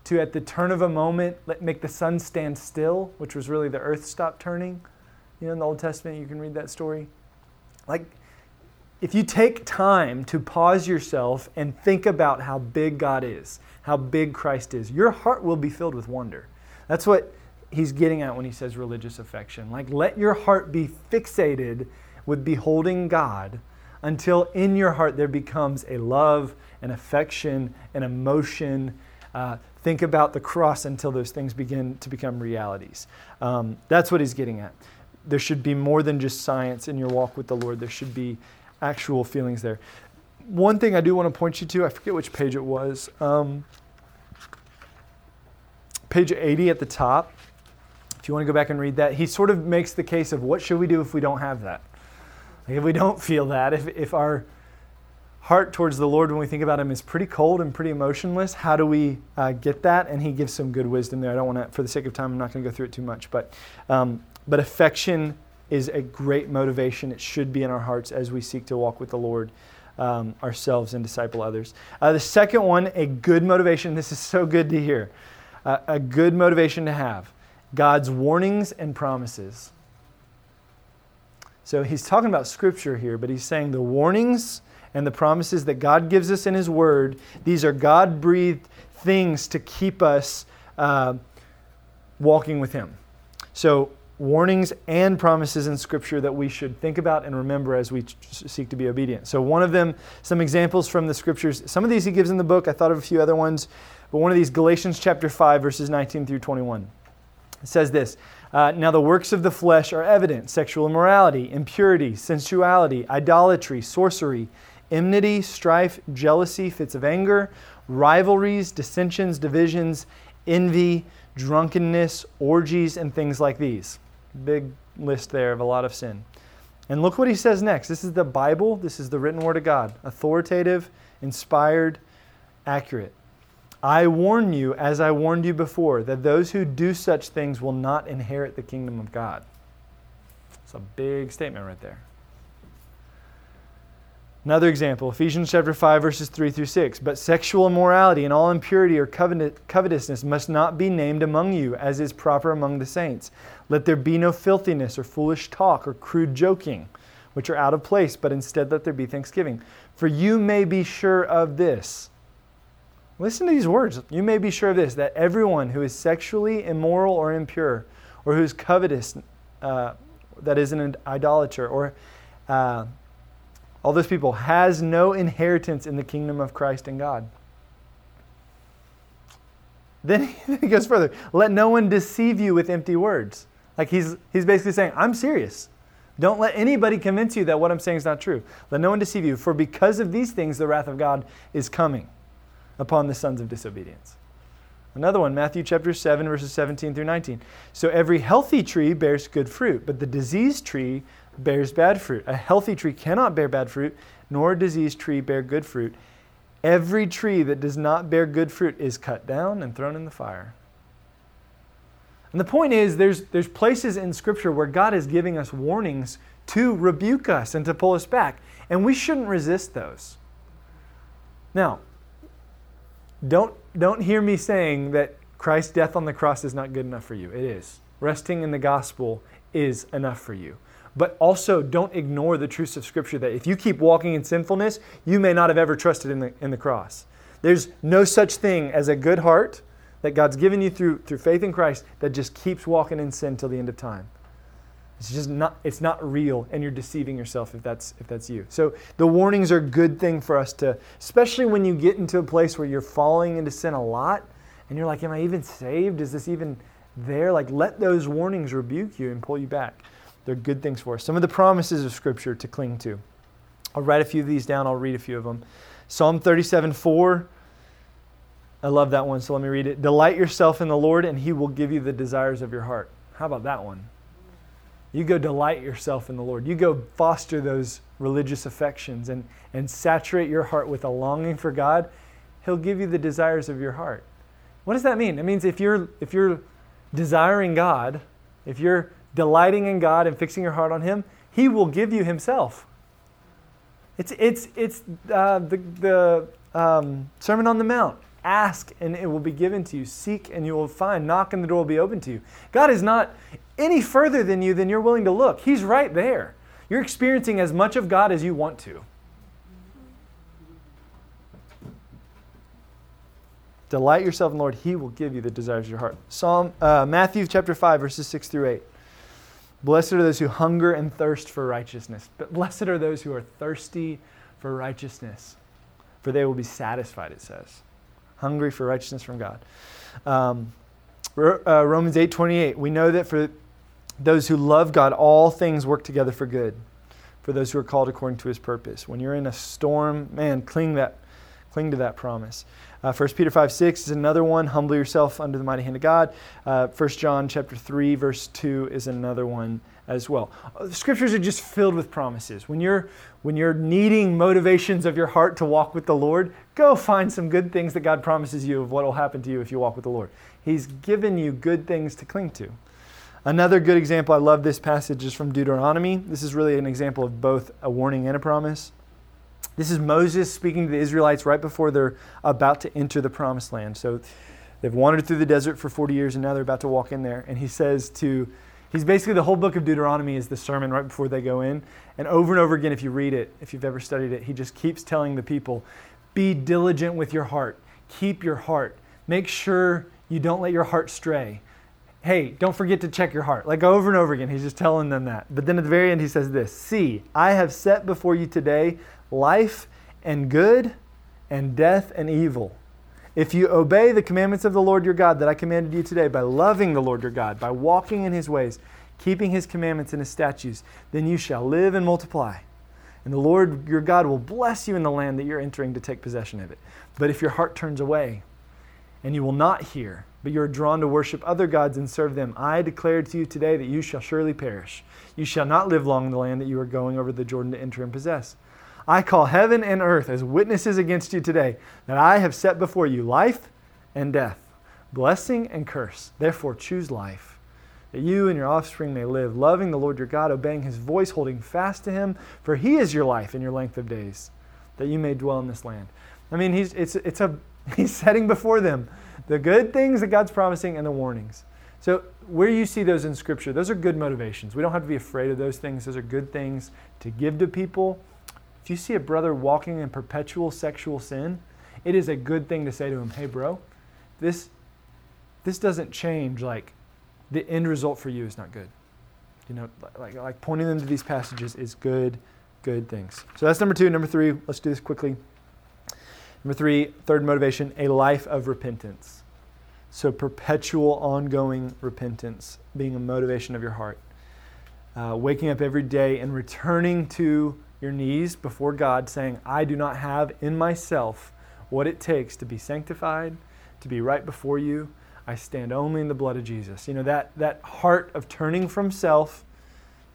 to at the turn of a moment let, make the sun stand still, which was really the earth stopped turning. You know, in the Old Testament, you can read that story. Like, if you take time to pause yourself and think about how big God is, how big Christ is, your heart will be filled with wonder. That's what he's getting at when he says religious affection. Like, let your heart be fixated with beholding God until in your heart there becomes a love, an affection, an emotion. Uh, think about the cross until those things begin to become realities. Um, that's what he's getting at. There should be more than just science in your walk with the Lord, there should be actual feelings there. One thing I do want to point you to, I forget which page it was. Um, page 80 at the top. If you want to go back and read that, he sort of makes the case of what should we do if we don't have that? Like if we don't feel that, if, if our heart towards the Lord when we think about Him is pretty cold and pretty emotionless, how do we uh, get that? And He gives some good wisdom there. I don't want to, for the sake of time, I'm not going to go through it too much. But, um, but affection is a great motivation. It should be in our hearts as we seek to walk with the Lord um, ourselves and disciple others. Uh, the second one, a good motivation. This is so good to hear. Uh, a good motivation to have God's warnings and promises. So he's talking about scripture here, but he's saying the warnings and the promises that God gives us in his word, these are God breathed things to keep us uh, walking with him. So, warnings and promises in scripture that we should think about and remember as we seek to be obedient. So, one of them, some examples from the scriptures. Some of these he gives in the book. I thought of a few other ones, but one of these, Galatians chapter 5, verses 19 through 21. It says this uh, Now the works of the flesh are evident sexual immorality, impurity, sensuality, idolatry, sorcery, enmity, strife, jealousy, fits of anger, rivalries, dissensions, divisions, envy, drunkenness, orgies, and things like these. Big list there of a lot of sin. And look what he says next. This is the Bible, this is the written word of God, authoritative, inspired, accurate. I warn you, as I warned you before, that those who do such things will not inherit the kingdom of God. It's a big statement right there. Another example, Ephesians chapter 5, verses 3 through 6. But sexual immorality and all impurity or covetousness must not be named among you, as is proper among the saints. Let there be no filthiness or foolish talk or crude joking, which are out of place, but instead let there be thanksgiving. For you may be sure of this Listen to these words. You may be sure of this that everyone who is sexually immoral or impure, or who is covetous, uh, that is an idolater, or uh, all those people, has no inheritance in the kingdom of Christ and God. Then he goes further. Let no one deceive you with empty words. Like he's, he's basically saying, I'm serious. Don't let anybody convince you that what I'm saying is not true. Let no one deceive you, for because of these things, the wrath of God is coming upon the sons of disobedience. Another one, Matthew chapter 7, verses 17 through 19. So every healthy tree bears good fruit, but the diseased tree bears bad fruit. A healthy tree cannot bear bad fruit, nor a diseased tree bear good fruit. Every tree that does not bear good fruit is cut down and thrown in the fire. And the point is, there's, there's places in Scripture where God is giving us warnings to rebuke us and to pull us back, and we shouldn't resist those. Now, don't, don't hear me saying that Christ's death on the cross is not good enough for you. It is. Resting in the gospel is enough for you. But also, don't ignore the truths of Scripture that if you keep walking in sinfulness, you may not have ever trusted in the, in the cross. There's no such thing as a good heart that God's given you through, through faith in Christ that just keeps walking in sin till the end of time. It's just not it's not real and you're deceiving yourself if that's if that's you. So the warnings are a good thing for us to especially when you get into a place where you're falling into sin a lot and you're like am I even saved? Is this even there? Like let those warnings rebuke you and pull you back. They're good things for us. Some of the promises of scripture to cling to. I'll write a few of these down. I'll read a few of them. Psalm 37 4. I love that one, so let me read it. Delight yourself in the Lord, and he will give you the desires of your heart. How about that one? You go delight yourself in the Lord. You go foster those religious affections and, and saturate your heart with a longing for God. He'll give you the desires of your heart. What does that mean? It means if you're if you're desiring God, if you're delighting in God and fixing your heart on Him, He will give you Himself. It's, it's, it's uh, the, the um, Sermon on the Mount. Ask and it will be given to you. Seek and you will find. Knock and the door will be open to you. God is not any further than you than you're willing to look. He's right there. You're experiencing as much of God as you want to. Delight yourself in the Lord, He will give you the desires of your heart. Psalm uh, Matthew chapter 5, verses 6 through 8. Blessed are those who hunger and thirst for righteousness. But blessed are those who are thirsty for righteousness, for they will be satisfied, it says. Hungry for righteousness from God. Um, uh, Romans 8 28. We know that for those who love God, all things work together for good, for those who are called according to his purpose. When you're in a storm, man, cling, that, cling to that promise. Uh, 1 Peter 5 6 is another one. Humble yourself under the mighty hand of God. Uh, 1 John chapter 3, verse 2 is another one as well. Uh, the scriptures are just filled with promises. When you're, when you're needing motivations of your heart to walk with the Lord, go find some good things that God promises you of what will happen to you if you walk with the Lord. He's given you good things to cling to. Another good example, I love this passage, is from Deuteronomy. This is really an example of both a warning and a promise. This is Moses speaking to the Israelites right before they're about to enter the promised land. So they've wandered through the desert for 40 years and now they're about to walk in there. And he says to, he's basically the whole book of Deuteronomy is the sermon right before they go in. And over and over again, if you read it, if you've ever studied it, he just keeps telling the people be diligent with your heart, keep your heart, make sure you don't let your heart stray. Hey, don't forget to check your heart. Like over and over again, he's just telling them that. But then at the very end, he says this See, I have set before you today life and good, and death and evil. If you obey the commandments of the Lord your God that I commanded you today by loving the Lord your God, by walking in his ways, keeping his commandments and his statutes, then you shall live and multiply. And the Lord your God will bless you in the land that you're entering to take possession of it. But if your heart turns away, and you will not hear, but you are drawn to worship other gods and serve them, I declare to you today that you shall surely perish. You shall not live long in the land that you are going over the Jordan to enter and possess. I call heaven and earth as witnesses against you today that I have set before you life and death, blessing and curse. Therefore, choose life, that you and your offspring may live, loving the Lord your God, obeying his voice, holding fast to him, for he is your life and your length of days, that you may dwell in this land. I mean, he's, it's, it's a, he's setting before them the good things that God's promising and the warnings. So, where you see those in Scripture, those are good motivations. We don't have to be afraid of those things. Those are good things to give to people if you see a brother walking in perpetual sexual sin, it is a good thing to say to him, hey, bro, this, this doesn't change. Like, the end result for you is not good. You know, like, like pointing them to these passages is good, good things. So that's number two. Number three, let's do this quickly. Number three, third motivation, a life of repentance. So perpetual, ongoing repentance being a motivation of your heart. Uh, waking up every day and returning to your knees before God, saying, I do not have in myself what it takes to be sanctified, to be right before you. I stand only in the blood of Jesus. You know, that, that heart of turning from self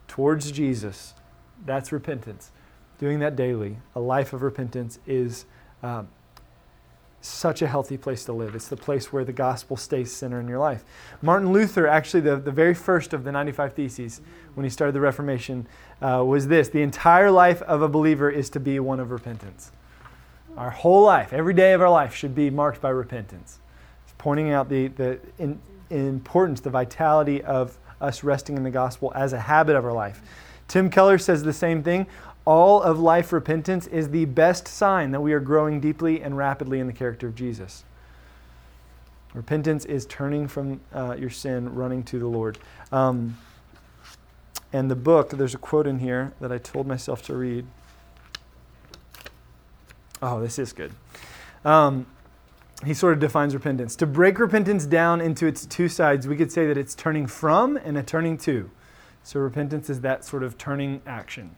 towards Jesus, that's repentance. Doing that daily, a life of repentance, is um, such a healthy place to live. It's the place where the gospel stays center in your life. Martin Luther, actually, the, the very first of the 95 Theses, when he started the Reformation, uh, was this The entire life of a believer is to be one of repentance. Our whole life, every day of our life, should be marked by repentance. It's pointing out the, the in, importance, the vitality of us resting in the gospel as a habit of our life. Tim Keller says the same thing all of life repentance is the best sign that we are growing deeply and rapidly in the character of Jesus. Repentance is turning from uh, your sin, running to the Lord. Um, and the book, there's a quote in here that I told myself to read. Oh, this is good. Um, he sort of defines repentance. To break repentance down into its two sides, we could say that it's turning from and a turning to. So repentance is that sort of turning action.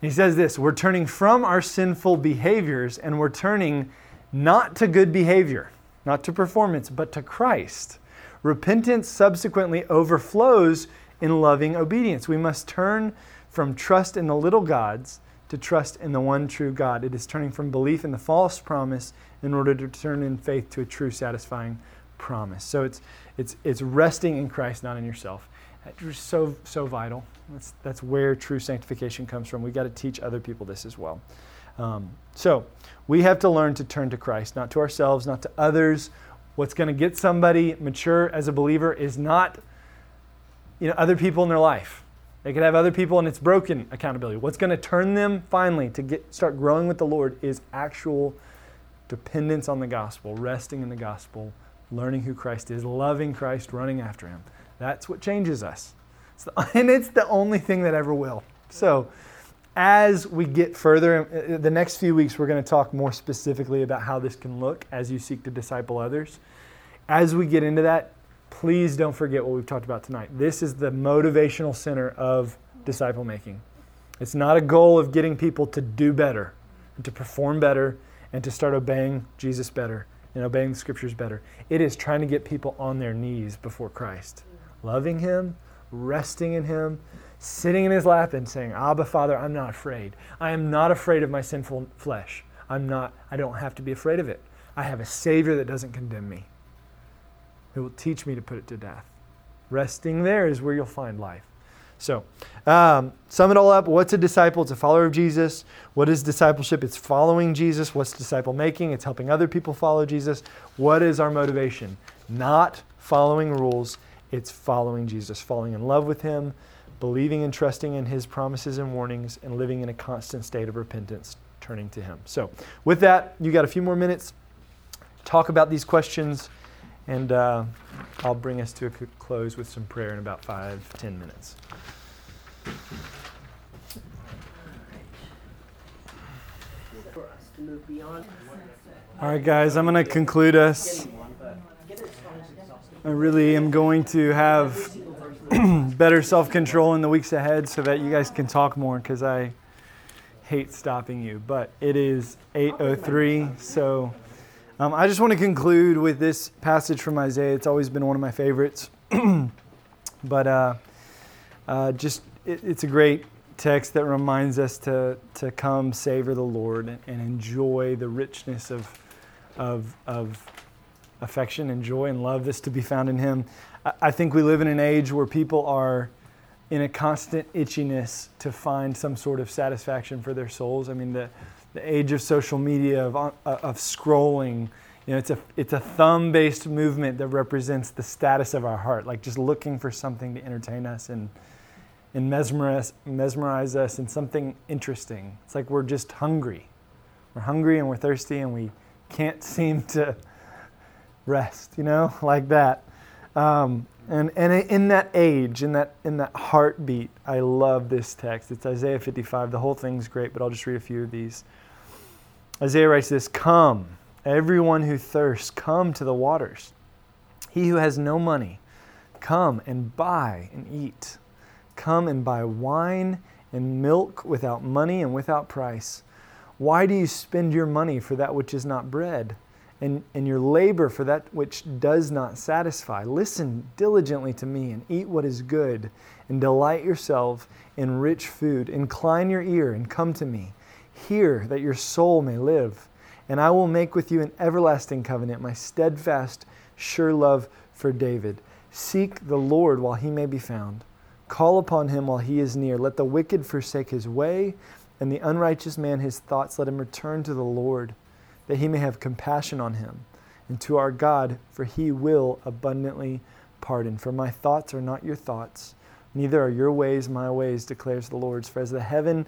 He says this we're turning from our sinful behaviors and we're turning not to good behavior, not to performance, but to Christ. Repentance subsequently overflows in loving obedience. We must turn from trust in the little gods to trust in the one true God. It is turning from belief in the false promise in order to turn in faith to a true, satisfying promise. So it's, it's, it's resting in Christ, not in yourself. That's so, so vital. That's, that's where true sanctification comes from. We've got to teach other people this as well. Um, so we have to learn to turn to Christ, not to ourselves, not to others. What's going to get somebody mature as a believer is not you know, other people in their life. They could have other people and it's broken accountability. What's going to turn them finally to get start growing with the Lord is actual dependence on the gospel, resting in the gospel, learning who Christ is, loving Christ, running after him. That's what changes us. And it's the only thing that ever will. So, as we get further, uh, uh, the next few weeks, we're going to talk more specifically about how this can look as you seek to disciple others. As we get into that, please don't forget what we've talked about tonight. This is the motivational center of disciple making. It's not a goal of getting people to do better, and to perform better, and to start obeying Jesus better and obeying the scriptures better. It is trying to get people on their knees before Christ, loving Him, resting in Him, sitting in His lap, and saying, Abba, Father, I'm not afraid. I am not afraid of my sinful flesh. I'm not, I don't have to be afraid of it. I have a Savior that doesn't condemn me, who will teach me to put it to death. Resting there is where you'll find life. So, um, sum it all up. What's a disciple? It's a follower of Jesus. What is discipleship? It's following Jesus. What's disciple making? It's helping other people follow Jesus. What is our motivation? Not following rules, it's following Jesus, falling in love with Him, believing and trusting in His promises and warnings, and living in a constant state of repentance, turning to Him. So, with that, you got a few more minutes. Talk about these questions, and uh, I'll bring us to a close with some prayer in about five, ten minutes. All right, guys, I'm going to conclude us. I really am going to have better self control in the weeks ahead so that you guys can talk more because I hate stopping you. But it is 8.03, so um, I just want to conclude with this passage from Isaiah. It's always been one of my favorites. but uh, uh, just it, it's a great text that reminds us to, to come savor the Lord and, and enjoy the richness of, of, of affection and joy and love that's to be found in Him. I, think we live in an age where people are in a constant itchiness to find some sort of satisfaction for their souls. I mean, the, the age of social media, of, uh, of scrolling, you know, it's a, it's a thumb based movement that represents the status of our heart, like just looking for something to entertain us and and mesmerize, mesmerize us in something interesting. It's like we're just hungry. We're hungry and we're thirsty and we can't seem to rest, you know, like that. Um, and, and in that age, in that, in that heartbeat, I love this text. It's Isaiah 55. The whole thing's great, but I'll just read a few of these. Isaiah writes this Come, everyone who thirsts, come to the waters. He who has no money, come and buy and eat. Come and buy wine and milk without money and without price. Why do you spend your money for that which is not bread, and, and your labor for that which does not satisfy? Listen diligently to me and eat what is good, and delight yourself in rich food. Incline your ear and come to me. Hear that your soul may live, and I will make with you an everlasting covenant, my steadfast, sure love for David. Seek the Lord while he may be found Call upon him while he is near. Let the wicked forsake his way, and the unrighteous man his thoughts. Let him return to the Lord, that he may have compassion on him, and to our God, for he will abundantly pardon. For my thoughts are not your thoughts, neither are your ways my ways, declares the Lord. For as the heaven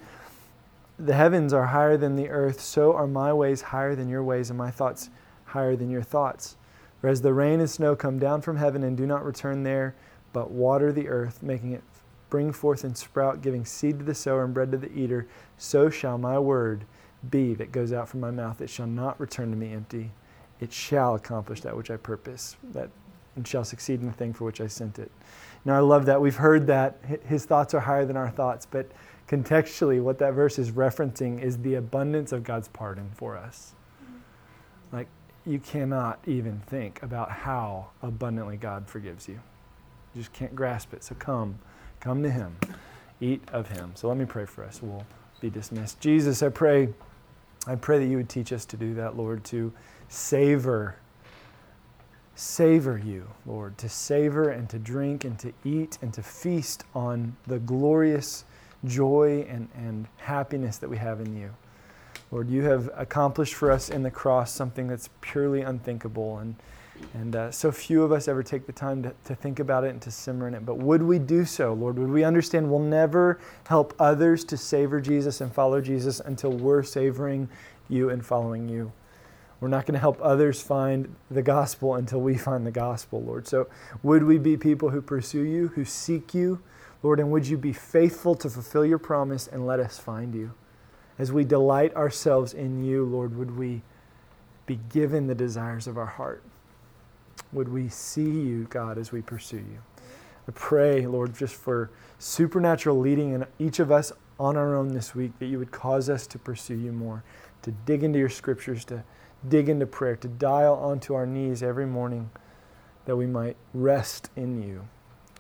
the heavens are higher than the earth, so are my ways higher than your ways, and my thoughts higher than your thoughts. For as the rain and snow come down from heaven and do not return there, but water the earth, making it bring forth and sprout, giving seed to the sower and bread to the eater, so shall my word be that goes out from my mouth. It shall not return to me empty. It shall accomplish that which I purpose, that and shall succeed in the thing for which I sent it. Now I love that. We've heard that his thoughts are higher than our thoughts, but contextually, what that verse is referencing is the abundance of God's pardon for us. Mm-hmm. Like, you cannot even think about how abundantly God forgives you. You just can't grasp it. So come. Come to Him, eat of Him. So let me pray for us. We'll be dismissed. Jesus, I pray, I pray that you would teach us to do that, Lord, to savor, savor you, Lord, to savor and to drink and to eat and to feast on the glorious joy and, and happiness that we have in you. Lord, you have accomplished for us in the cross something that's purely unthinkable. And, and uh, so few of us ever take the time to, to think about it and to simmer in it. But would we do so, Lord? Would we understand we'll never help others to savor Jesus and follow Jesus until we're savoring you and following you? We're not going to help others find the gospel until we find the gospel, Lord. So would we be people who pursue you, who seek you, Lord, and would you be faithful to fulfill your promise and let us find you? As we delight ourselves in you, Lord, would we be given the desires of our heart? Would we see you, God, as we pursue you? I pray, Lord, just for supernatural leading in each of us on our own this week, that you would cause us to pursue you more, to dig into your scriptures, to dig into prayer, to dial onto our knees every morning, that we might rest in you.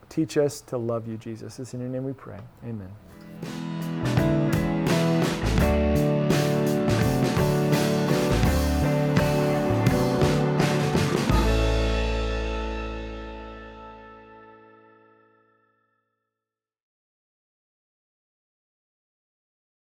Teach us to love you, Jesus. It's in your name we pray. Amen.